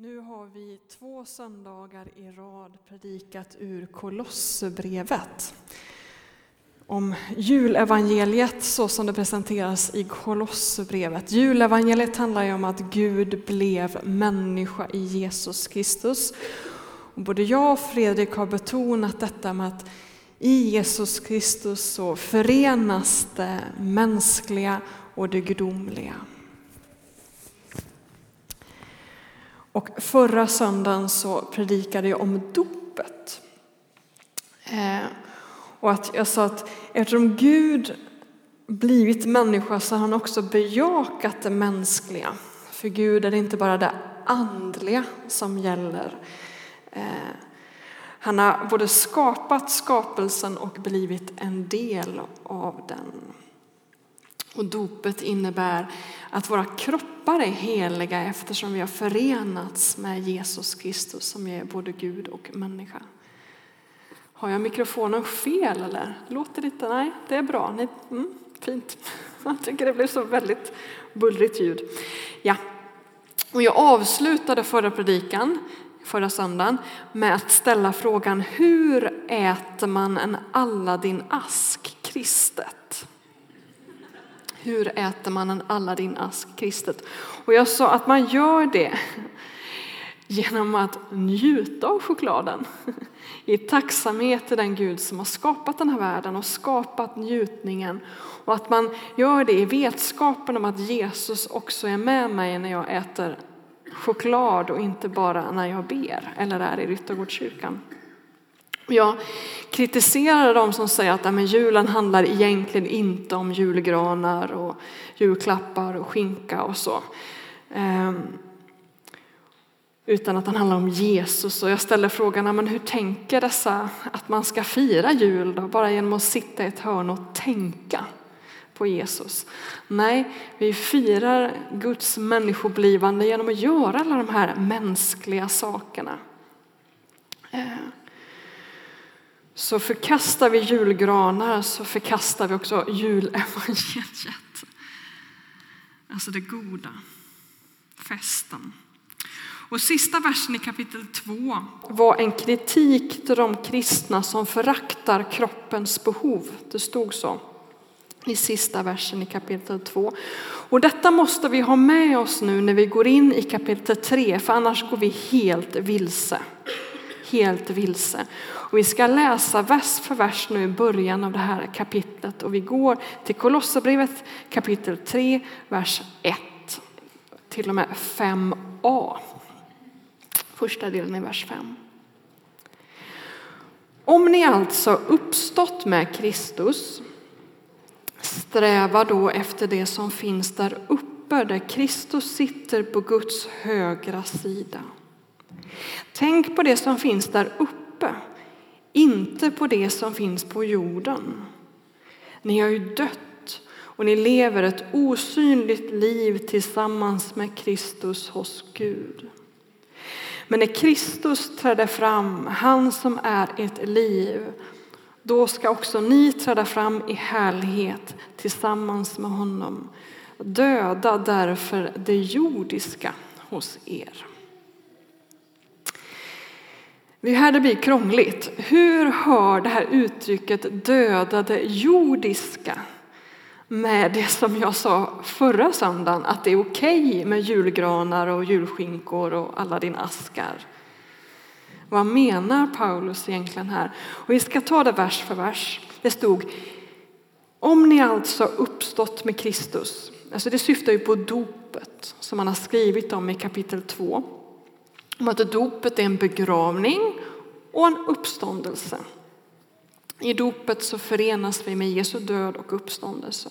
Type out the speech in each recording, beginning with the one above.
Nu har vi två söndagar i rad predikat ur Kolosserbrevet. Om julevangeliet så som det presenteras i Kolosserbrevet. Julevangeliet handlar ju om att Gud blev människa i Jesus Kristus. Och både jag och Fredrik har betonat detta med att i Jesus Kristus så förenas det mänskliga och det gudomliga. Och förra söndagen så predikade jag om dopet. Eh, och att jag sa att eftersom Gud blivit människa så har han också bejakat det mänskliga. För Gud är det inte bara det andliga som gäller. Eh, han har både skapat skapelsen och blivit en del av den. Och dopet innebär att våra kroppar är heliga eftersom vi har förenats med Jesus Kristus som är både Gud och människa. Har jag mikrofonen fel eller? Låter det inte? Nej, det är bra. Ni, mm, fint. Jag tycker det blev så väldigt bullrigt ljud. Ja, och jag avslutade förra predikan, förra söndagen, med att ställa frågan hur äter man en Aladdin-ask kristet? Hur äter man en Aladdin-ask kristet? Och jag sa att man gör det genom att njuta av chokladen. I tacksamhet till den Gud som har skapat den här världen och skapat njutningen. Och att man gör det i vetskapen om att Jesus också är med mig när jag äter choklad och inte bara när jag ber eller är i Ryttargårdskyrkan. Jag kritiserar de som säger att men julen handlar egentligen inte om julgranar och julklappar och skinka och så. Ehm, utan att den handlar om Jesus. Och jag ställer frågan, men hur tänker dessa att man ska fira jul då? Bara genom att sitta i ett hörn och tänka på Jesus. Nej, vi firar Guds människoblivande genom att göra alla de här mänskliga sakerna. Ehm, så förkastar vi julgranar så förkastar vi också julevangeliet. Alltså det goda, festen. Och sista versen i kapitel 2 var en kritik till de kristna som föraktar kroppens behov. Det stod så i sista versen i kapitel 2. Och detta måste vi ha med oss nu när vi går in i kapitel 3, för annars går vi helt vilse. Helt vilse. Och vi ska läsa vers för vers nu i början av det här kapitlet och vi går till Kolosserbrevet kapitel 3, vers 1 till och med 5a. Första delen i vers 5. Om ni alltså uppstått med Kristus, sträva då efter det som finns där uppe, där Kristus sitter på Guds högra sida. Tänk på det som finns där uppe, inte på det som finns på jorden. Ni har ju dött och ni lever ett osynligt liv tillsammans med Kristus hos Gud. Men när Kristus träder fram, han som är ert liv, då ska också ni träda fram i härlighet tillsammans med honom. Döda därför det jordiska hos er. Det är här det blir krångligt. Hur hör det här uttrycket döda det jordiska med det som jag sa förra söndagen, att det är okej okay med julgranar och julskinkor och alla dina askar. Vad menar Paulus egentligen här? Och vi ska ta det vers för vers. Det stod om ni alltså uppstått med Kristus, alltså det syftar ju på dopet som man har skrivit om i kapitel 2. Om att dopet är en begravning och en uppståndelse. I dopet så förenas vi med Jesu död och uppståndelse.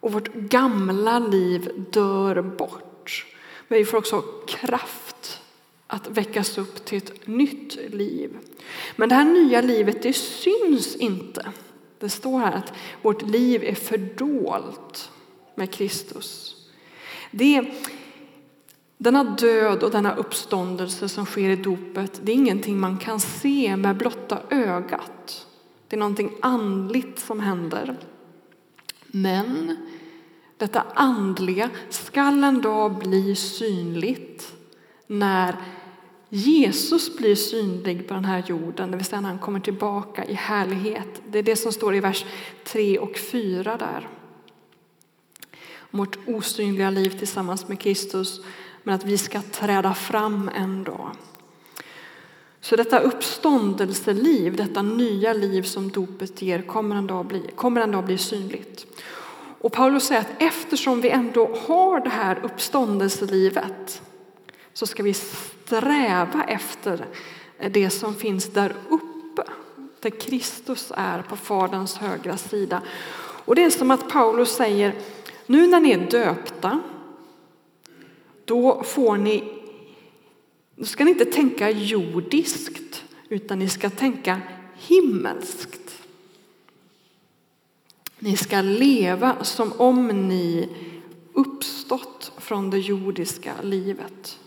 Och vårt gamla liv dör bort. Men vi får också kraft att väckas upp till ett nytt liv. Men det här nya livet det syns inte. Det står här att vårt liv är fördolt med Kristus. Det denna död och denna uppståndelse som sker i dopet, det är ingenting man kan se med blotta ögat. Det är någonting andligt som händer. Men detta andliga skall en dag bli synligt när Jesus blir synlig på den här jorden, det vill säga när han kommer tillbaka i härlighet. Det är det som står i vers 3 och 4 där. Vårt osynliga liv tillsammans med Kristus, men att vi ska träda fram en dag. Så detta uppståndelseliv, detta nya liv som dopet ger, kommer en dag bli, kommer en dag bli synligt. Och Paulus säger att eftersom vi ändå har det här uppståndelselivet så ska vi sträva efter det som finns där uppe, där Kristus är på Faderns högra sida. Och det är som att Paulus säger, nu när ni är döpta, då får ni då ska ni inte tänka jordiskt, utan ni ska tänka himmelskt. Ni ska leva som om ni uppstått från det jordiska livet.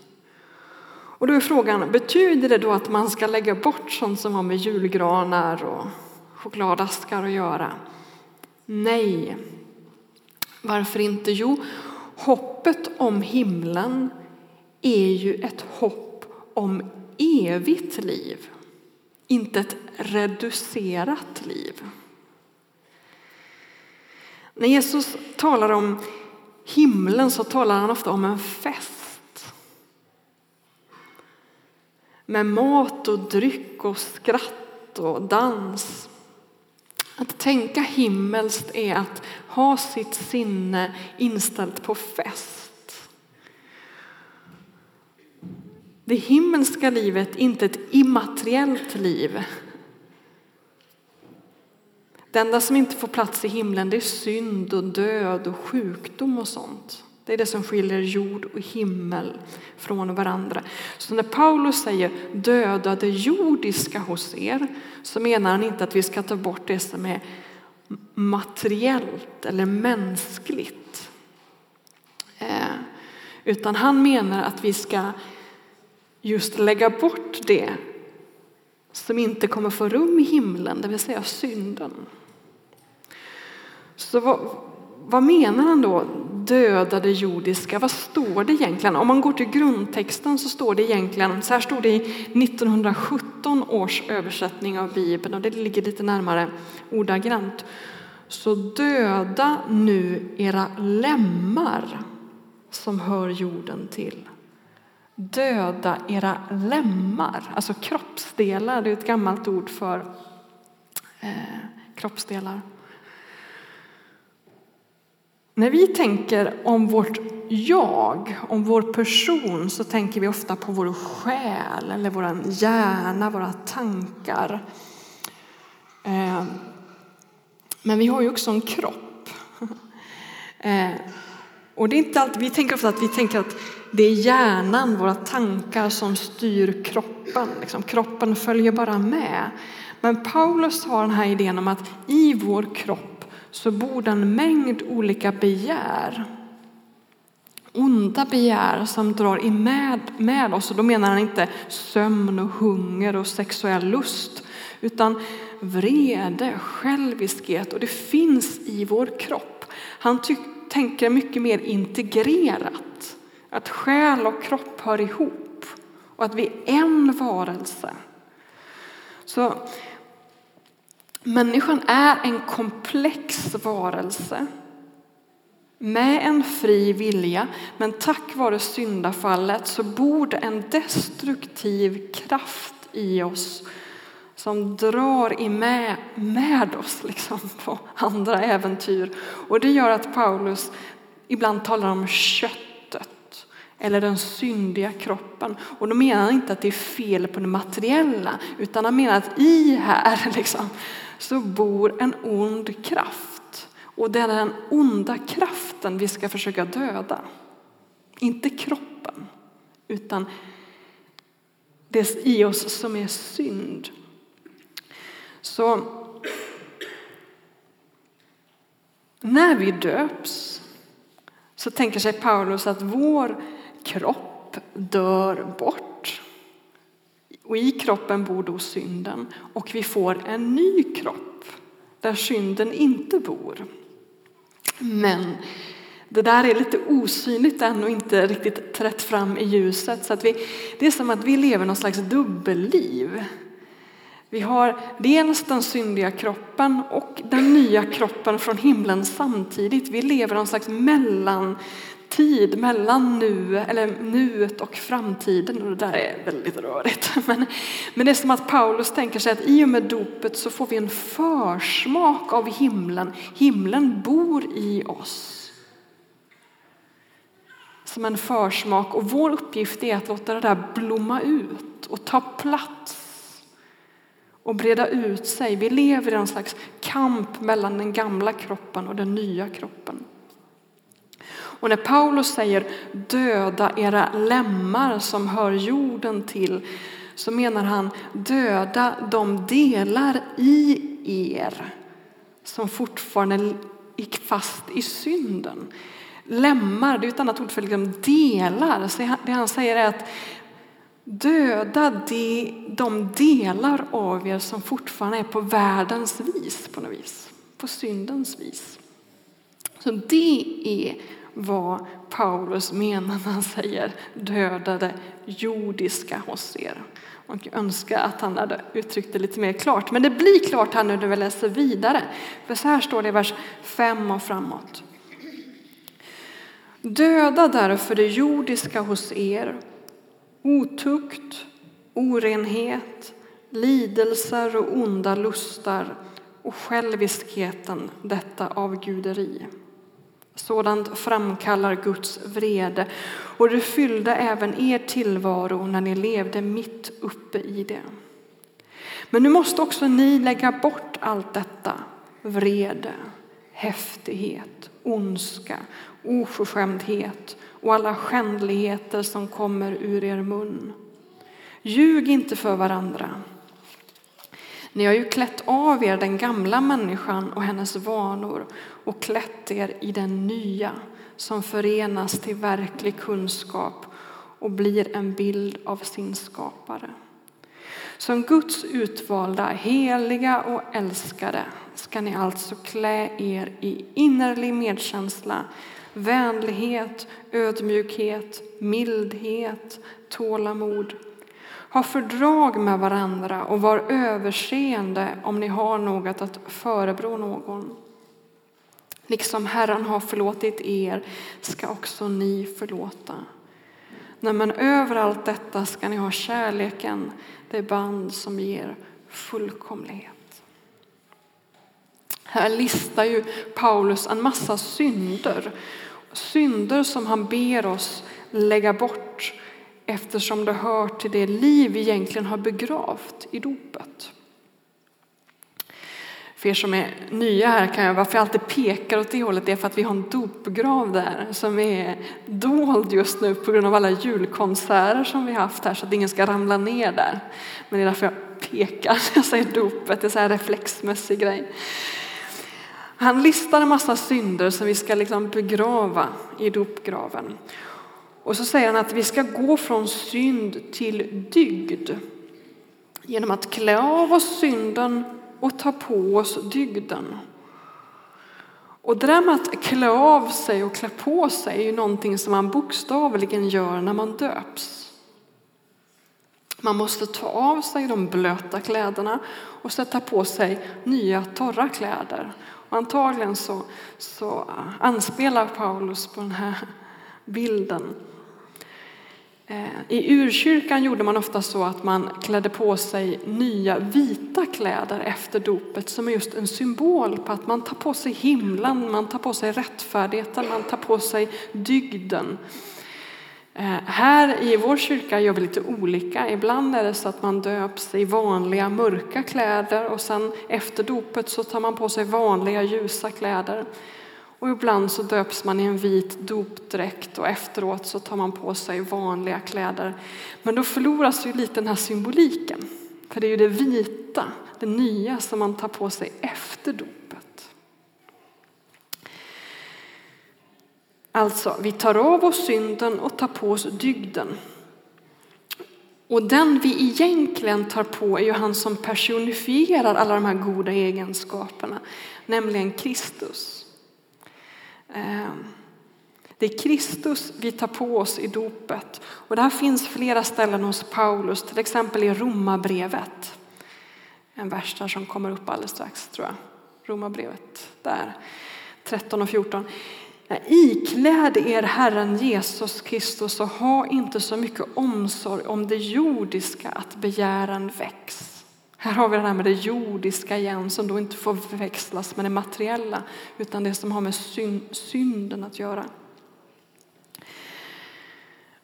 Och då är frågan, betyder det då att man ska lägga bort sånt som har med julgranar och chokladaskar att göra? Nej. Varför inte? Jo, hoppet om himlen är ju ett hopp om evigt liv, inte ett reducerat liv. När Jesus talar om himlen så talar han ofta om en fest. Med mat och dryck och skratt och dans. Att tänka himmelskt är att ha sitt sinne inställt på fest. Det himmelska livet är inte ett immateriellt liv. Det enda som inte får plats i himlen det är synd och död och sjukdom och sånt. Det är det som skiljer jord och himmel från varandra. Så när Paulus säger döda det jordiska hos er så menar han inte att vi ska ta bort det som är materiellt eller mänskligt. Eh, utan han menar att vi ska just lägga bort det som inte kommer få rum i himlen, det vill säga synden. Så vad, vad menar han då, döda det jordiska? Vad står det egentligen? Om man går till grundtexten så står det egentligen, så här stod det i 1917 års översättning av Bibeln och det ligger lite närmare ordagrant. Så döda nu era lemmar som hör jorden till döda era lemmar, alltså kroppsdelar. Det är ett gammalt ord för eh, kroppsdelar. När vi tänker om vårt jag, om vår person, så tänker vi ofta på vår själ eller vår hjärna, våra tankar. Ehm, men vi har ju också en kropp. Ehm, och det är inte alltid, vi tänker ofta att vi tänker att det är hjärnan, våra tankar som styr kroppen. Liksom, kroppen följer bara med. Men Paulus har den här idén om att i vår kropp så bor det en mängd olika begär. Onda begär som drar med, med oss. Och då menar han inte sömn och hunger och sexuell lust. Utan vrede, själviskhet och det finns i vår kropp. Han tänker mycket mer integrerat. Att själ och kropp hör ihop och att vi är en varelse. Så människan är en komplex varelse med en fri vilja, men tack vare syndafallet så bor det en destruktiv kraft i oss som drar i med, med oss liksom på andra äventyr. Och det gör att Paulus ibland talar om kött eller den syndiga kroppen. Och då menar han inte att det är fel på det materiella utan han menar att i här liksom, så bor en ond kraft. Och det är den onda kraften vi ska försöka döda. Inte kroppen utan det i oss som är synd. Så när vi döps så tänker sig Paulus att vår kropp dör bort. Och i kroppen bor då synden och vi får en ny kropp där synden inte bor. Men det där är lite osynligt än och inte riktigt trätt fram i ljuset. Så att vi, det är som att vi lever någon slags dubbelliv. Vi har dels den syndiga kroppen och den nya kroppen från himlen samtidigt. Vi lever någon slags mellan tid mellan nu, eller nuet och framtiden. Och det där är väldigt rörigt. Men, men det är som att Paulus tänker sig att i och med dopet så får vi en försmak av himlen. Himlen bor i oss som en försmak och vår uppgift är att låta det där blomma ut och ta plats och breda ut sig. Vi lever i en slags kamp mellan den gamla kroppen och den nya kroppen. Och när Paulus säger döda era lemmar som hör jorden till så menar han döda de delar i er som fortfarande är fast i synden. Lemmar, det är ett annat ord för liksom delar. Så det han säger är att döda de, de delar av er som fortfarande är på världens vis på något vis. På syndens vis. Så det är vad Paulus menar när han säger döda det jordiska hos er. Och jag önskar att han hade uttryckt det lite mer klart. Men det blir klart här nu när vi läser vidare. För så här står det i vers 5 och framåt. Döda därför det jordiska hos er, otukt, orenhet, lidelser och onda lustar och själviskheten, detta avguderi. Sådant framkallar Guds vrede och det fyllde även er tillvaro när ni levde mitt uppe i det. Men nu måste också ni lägga bort allt detta, vrede, häftighet, ondska, oförskämdhet och alla skändligheter som kommer ur er mun. Ljug inte för varandra. Ni har ju klätt av er den gamla människan och hennes vanor och klätt er i den nya som förenas till verklig kunskap och blir en bild av sin skapare. Som Guds utvalda, heliga och älskade ska ni alltså klä er i innerlig medkänsla, vänlighet, ödmjukhet, mildhet, tålamod. Ha fördrag med varandra och var överseende om ni har något att förebrå någon. Liksom Herren har förlåtit er ska också ni förlåta. Nej, men över allt detta ska ni ha kärleken, det band som ger fullkomlighet. Här listar ju Paulus en massa synder. Synder som han ber oss lägga bort eftersom det hör till det liv vi egentligen har begravt i dopet. För er som är nya här kan jag, varför jag alltid pekar åt det hållet, det är för att vi har en dopgrav där som är dold just nu på grund av alla julkonserter som vi har haft här så att ingen ska ramla ner där. Men det är därför jag pekar när jag säger dopet, det är så här reflexmässig grej. Han listar en massa synder som vi ska liksom begrava i dopgraven. Och så säger han att vi ska gå från synd till dygd genom att klä av oss synden och ta på oss dygden. Och det där med att klä av sig och klä på sig är ju någonting som man bokstavligen gör när man döps. Man måste ta av sig de blöta kläderna och sätta på sig nya torra kläder. Och antagligen så, så anspelar Paulus på den här bilden. Eh, I urkyrkan gjorde man ofta så att man klädde på sig nya vita kläder efter dopet som är just en symbol på att man tar på sig himlen, man tar på sig rättfärdigheten, man tar på sig dygden. Eh, här i vår kyrka gör vi lite olika. Ibland är det så att man döps i vanliga mörka kläder och sen efter dopet så tar man på sig vanliga ljusa kläder. Och ibland så döps man i en vit dopdräkt och efteråt så tar man på sig vanliga kläder. Men då förloras ju lite den här symboliken. För det är ju det vita, det nya som man tar på sig efter dopet. Alltså, vi tar av oss synden och tar på oss dygden. Och den vi egentligen tar på är ju han som personifierar alla de här goda egenskaperna, nämligen Kristus. Ehm, det är Kristus vi tar på oss i dopet. Och det här finns flera ställen hos Paulus, till exempel i Romarbrevet. En vers där som kommer upp alldeles strax tror jag. Romarbrevet där, 13 och 14. Ikläd er Herren Jesus Kristus och ha inte så mycket omsorg om det jordiska att begäran väcks. Här har vi det här med det jordiska igen som då inte får förväxlas med det materiella utan det som har med synden att göra.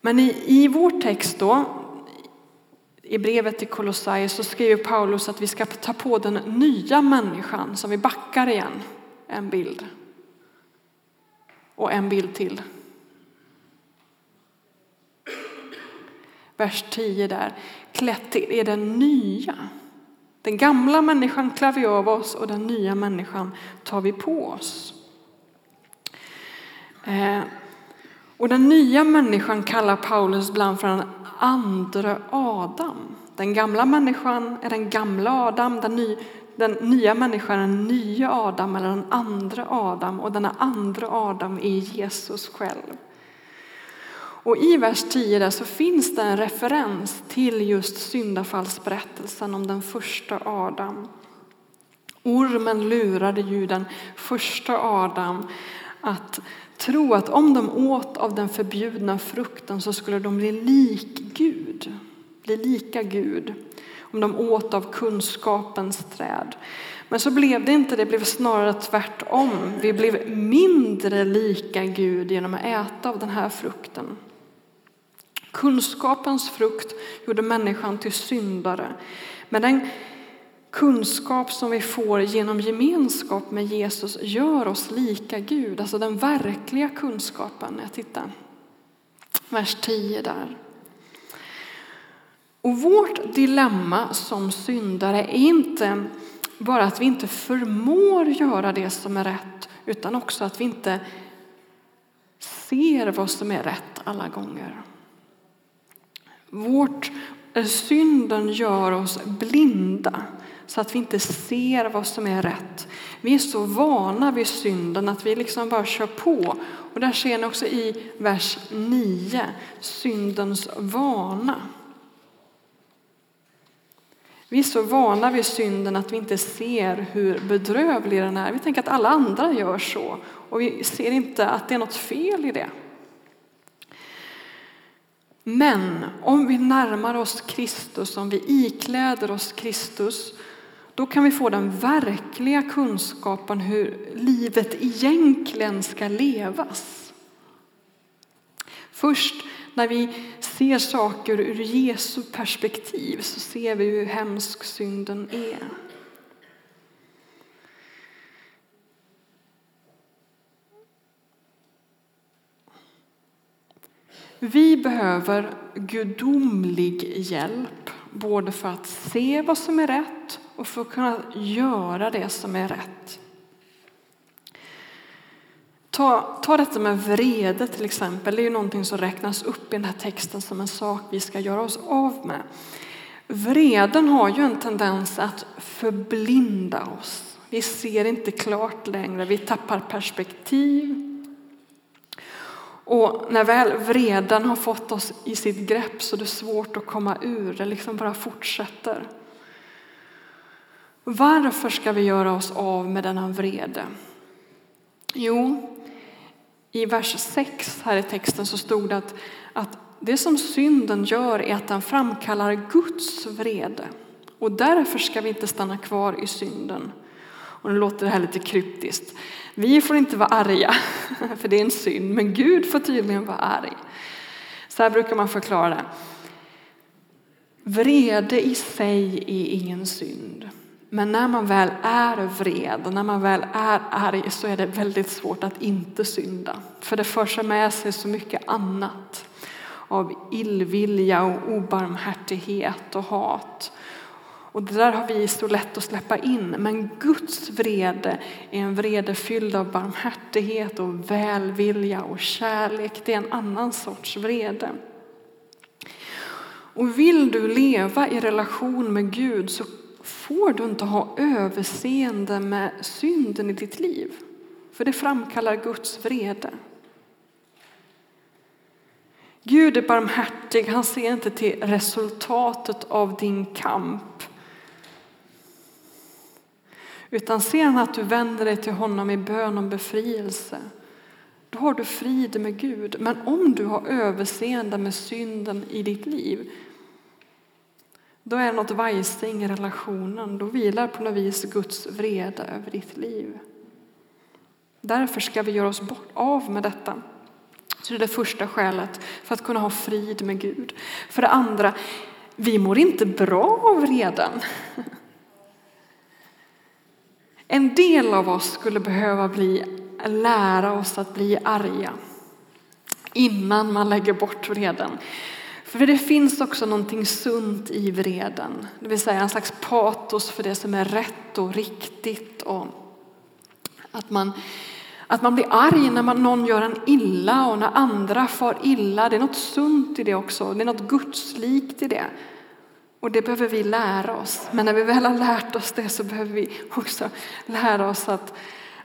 Men i, i vår text då, i brevet till Kolossai så skriver Paulus att vi ska ta på den nya människan, som vi backar igen, en bild. Och en bild till. Vers 10 där, klätt är den nya. Den gamla människan klär vi av oss och den nya människan tar vi på oss. Eh, och den nya människan kallar Paulus ibland för den andra Adam. Den gamla människan är den gamla Adam, den, ny, den nya människan är den nya Adam eller den andra Adam och denna andra Adam är Jesus själv. Och i vers 10 där så finns det en referens till just syndafallsberättelsen om den första Adam. Ormen lurade ju den första Adam att tro att om de åt av den förbjudna frukten så skulle de bli lik Gud, bli lika Gud. Om de åt av kunskapens träd. Men så blev det inte, det blev snarare tvärtom. Vi blev mindre lika Gud genom att äta av den här frukten. Kunskapens frukt gjorde människan till syndare. Men den kunskap som vi får genom gemenskap med Jesus gör oss lika Gud, alltså den verkliga kunskapen. Jag tittar. Vers 10 där. Och vårt dilemma som syndare är inte bara att vi inte förmår göra det som är rätt, utan också att vi inte ser vad som är rätt alla gånger. Vårt, eh, synden gör oss blinda så att vi inte ser vad som är rätt. Vi är så vana vid synden att vi liksom bara kör på. Och där ser ni också i vers 9, syndens vana. Vi är så vana vid synden att vi inte ser hur bedrövlig den är. Vi tänker att alla andra gör så och vi ser inte att det är något fel i det. Men om vi närmar oss Kristus, om vi ikläder oss Kristus, då kan vi få den verkliga kunskapen hur livet egentligen ska levas. Först när vi ser saker ur Jesu perspektiv så ser vi hur hemsk synden är. Vi behöver gudomlig hjälp, både för att se vad som är rätt och för att kunna göra det som är rätt. Ta, ta detta med vrede till exempel. Det är ju någonting som räknas upp i den här texten som en sak vi ska göra oss av med. Vreden har ju en tendens att förblinda oss. Vi ser inte klart längre, vi tappar perspektiv. Och när väl vreden har fått oss i sitt grepp så är det svårt att komma ur, det liksom bara fortsätter. Varför ska vi göra oss av med denna vrede? Jo, i vers 6 här i texten så stod det att, att det som synden gör är att den framkallar Guds vrede. Och därför ska vi inte stanna kvar i synden. Och nu låter det här lite kryptiskt. Vi får inte vara arga, för det är en synd, men Gud får tydligen vara arg. Så här brukar man förklara det. Vrede i sig är ingen synd. Men när man väl är vred, när man väl är arg så är det väldigt svårt att inte synda. För det för sig med sig så mycket annat av illvilja och obarmhärtighet och hat. Och det där har vi så lätt att släppa in. Men Guds vrede är en vrede fylld av barmhärtighet och välvilja och kärlek. Det är en annan sorts vrede. Och vill du leva i relation med Gud så får du inte ha överseende med synden i ditt liv. För det framkallar Guds vrede. Gud är barmhärtig, han ser inte till resultatet av din kamp. Utan ser han att du vänder dig till honom i bön om befrielse, då har du frid med Gud. Men om du har överseende med synden i ditt liv, då är det något vajsing i relationen. Då vilar på något vis Guds vrede över ditt liv. Därför ska vi göra oss bort av med detta. Så det är det första skälet för att kunna ha frid med Gud. För det andra, vi mår inte bra av vreden. En del av oss skulle behöva bli, lära oss att bli arga innan man lägger bort vreden. För det finns också någonting sunt i vreden, det vill säga en slags patos för det som är rätt och riktigt. Och att man, att man blir arg när man, någon gör en illa och när andra far illa. Det är något sunt i det också, det är något gudslikt i det. Och det behöver vi lära oss. Men när vi väl har lärt oss det så behöver vi också lära oss att,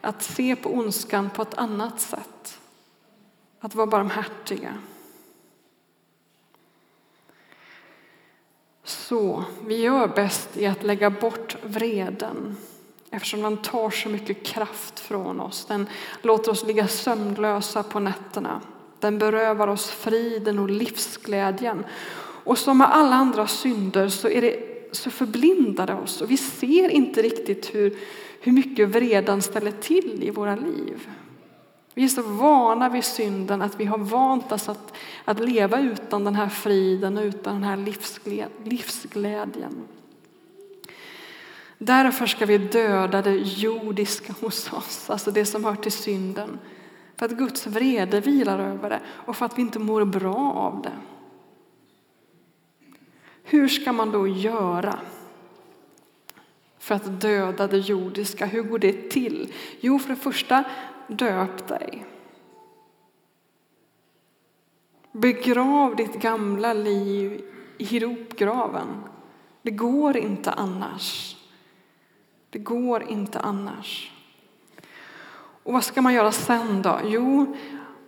att se på ondskan på ett annat sätt. Att vara barmhärtiga. Så vi gör bäst i att lägga bort vreden eftersom den tar så mycket kraft från oss. Den låter oss ligga sömnlösa på nätterna. Den berövar oss friden och livsglädjen. Och som med alla andra synder så, är det, så förblindar det oss och vi ser inte riktigt hur, hur mycket vreden ställer till i våra liv. Vi är så vana vid synden att vi har vant oss att, att leva utan den här friden och utan den här livsglädjen. Därför ska vi döda det jordiska hos oss, alltså det som hör till synden. För att Guds vrede vilar över det och för att vi inte mår bra av det. Hur ska man då göra för att döda det jordiska? Hur går det till? Jo, för det första, döp dig. Begrav ditt gamla liv i ropgraven. Det går inte annars. Det går inte annars. Och vad ska man göra sen då? Jo,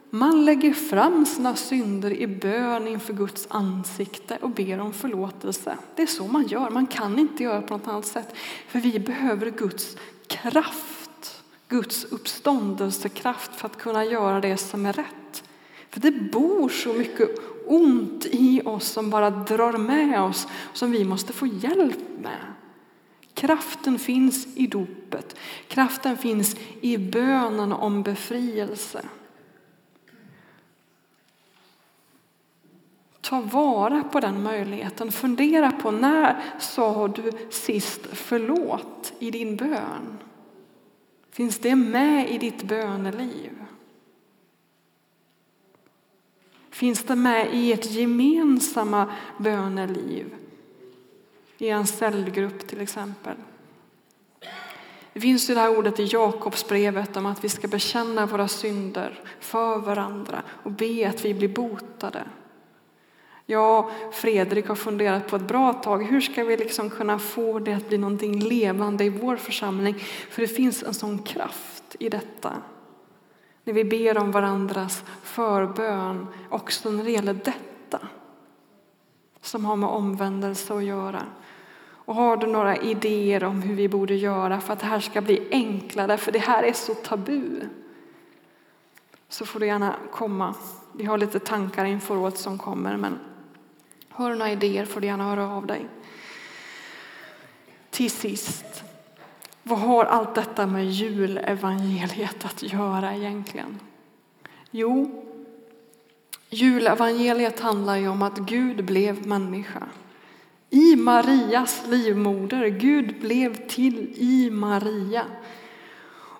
man lägger fram sina synder i bön inför Guds ansikte och ber om förlåtelse. Det är så man gör. Man kan inte göra på något annat sätt. För vi behöver Guds kraft, Guds uppståndelsekraft för att kunna göra det som är rätt. För det bor så mycket ont i oss som bara drar med oss, som vi måste få hjälp med. Kraften finns i dopet. Kraften finns i bönen om befrielse. Ta vara på den möjligheten. Fundera på när sa du sist förlåt i din bön? Finns det med i ditt böneliv? Finns det med i ert gemensamma böneliv? I en cellgrupp till exempel. Det finns ju det här ordet i Jakobsbrevet om att vi ska bekänna våra synder för varandra och be att vi blir botade. Jag och Fredrik har funderat på ett bra tag. Hur ska vi liksom kunna få det att bli någonting levande i vår församling? För det finns en sån kraft i detta. När vi ber om varandras förbön, också när det gäller detta som har med omvändelse att göra. Och har du några idéer om hur vi borde göra för att det här ska bli enklare, för det här är så tabu, så får du gärna komma. Vi har lite tankar inför året som kommer, men har du några idéer får du gärna höra av dig. Till sist, vad har allt detta med julevangeliet att göra egentligen? Jo, julevangeliet handlar ju om att Gud blev människa. I Marias livmoder. Gud blev till i Maria.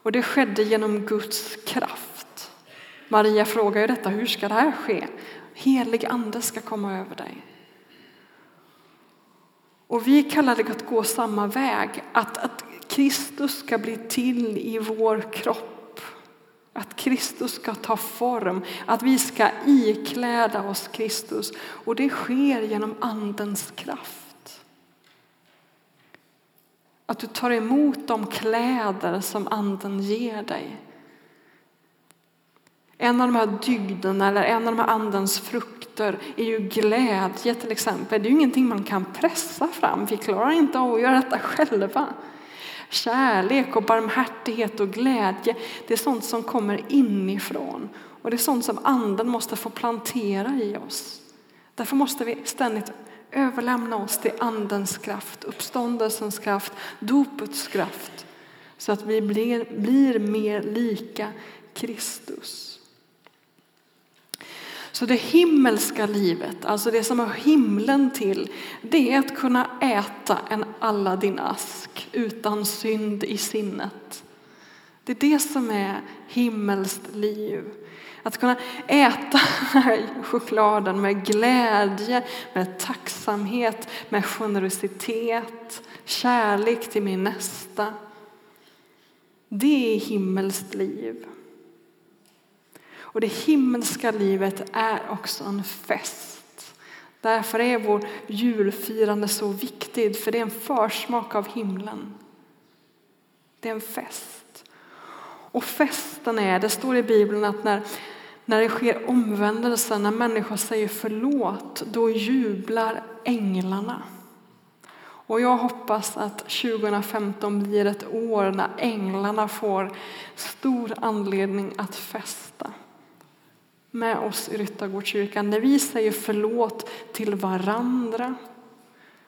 Och det skedde genom Guds kraft. Maria frågar ju detta, hur ska det här ske? Helig ande ska komma över dig. Och vi kallar det att gå samma väg, att, att Kristus ska bli till i vår kropp. Att Kristus ska ta form, att vi ska ikläda oss Kristus. Och det sker genom Andens kraft. Att du tar emot de kläder som Anden ger dig. En av de här dygderna eller en av de här andens frukter är ju glädje till exempel. Det är ju ingenting man kan pressa fram. Vi klarar inte av att göra detta själva. Kärlek och barmhärtighet och glädje, det är sånt som kommer inifrån. Och det är sånt som anden måste få plantera i oss. Därför måste vi ständigt överlämna oss till andens kraft, uppståndelsens kraft, dopets kraft. Så att vi blir, blir mer lika Kristus. Så det himmelska livet, alltså det som har himlen till, det är att kunna äta en Aladdin-ask utan synd i sinnet. Det är det som är himmelskt liv. Att kunna äta chokladen med glädje, med tacksamhet, med generositet, kärlek till min nästa. Det är himmelskt liv. Och det himmelska livet är också en fest. Därför är vår julfirande så viktigt, för det är en försmak av himlen. Det är en fest. Och festen är, det står i Bibeln att när, när det sker omvändelse, när människor säger förlåt, då jublar änglarna. Och jag hoppas att 2015 blir ett år när änglarna får stor anledning att festa med oss i Ryttargårdskyrkan. När vi säger förlåt till varandra,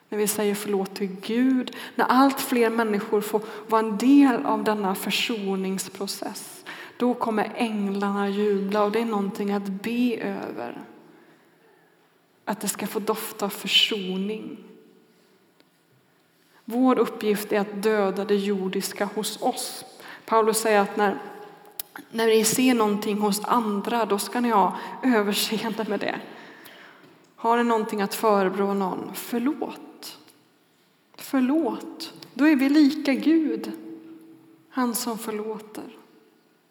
när vi säger förlåt till Gud, när allt fler människor får vara en del av denna försoningsprocess, då kommer änglarna jubla och det är någonting att be över. Att det ska få dofta försoning. Vår uppgift är att döda det jordiska hos oss. Paulus säger att när när ni ser någonting hos andra, då ska ni ha överseende med det. Har ni någonting att förebrå någon, förlåt. Förlåt. Då är vi lika Gud, han som förlåter.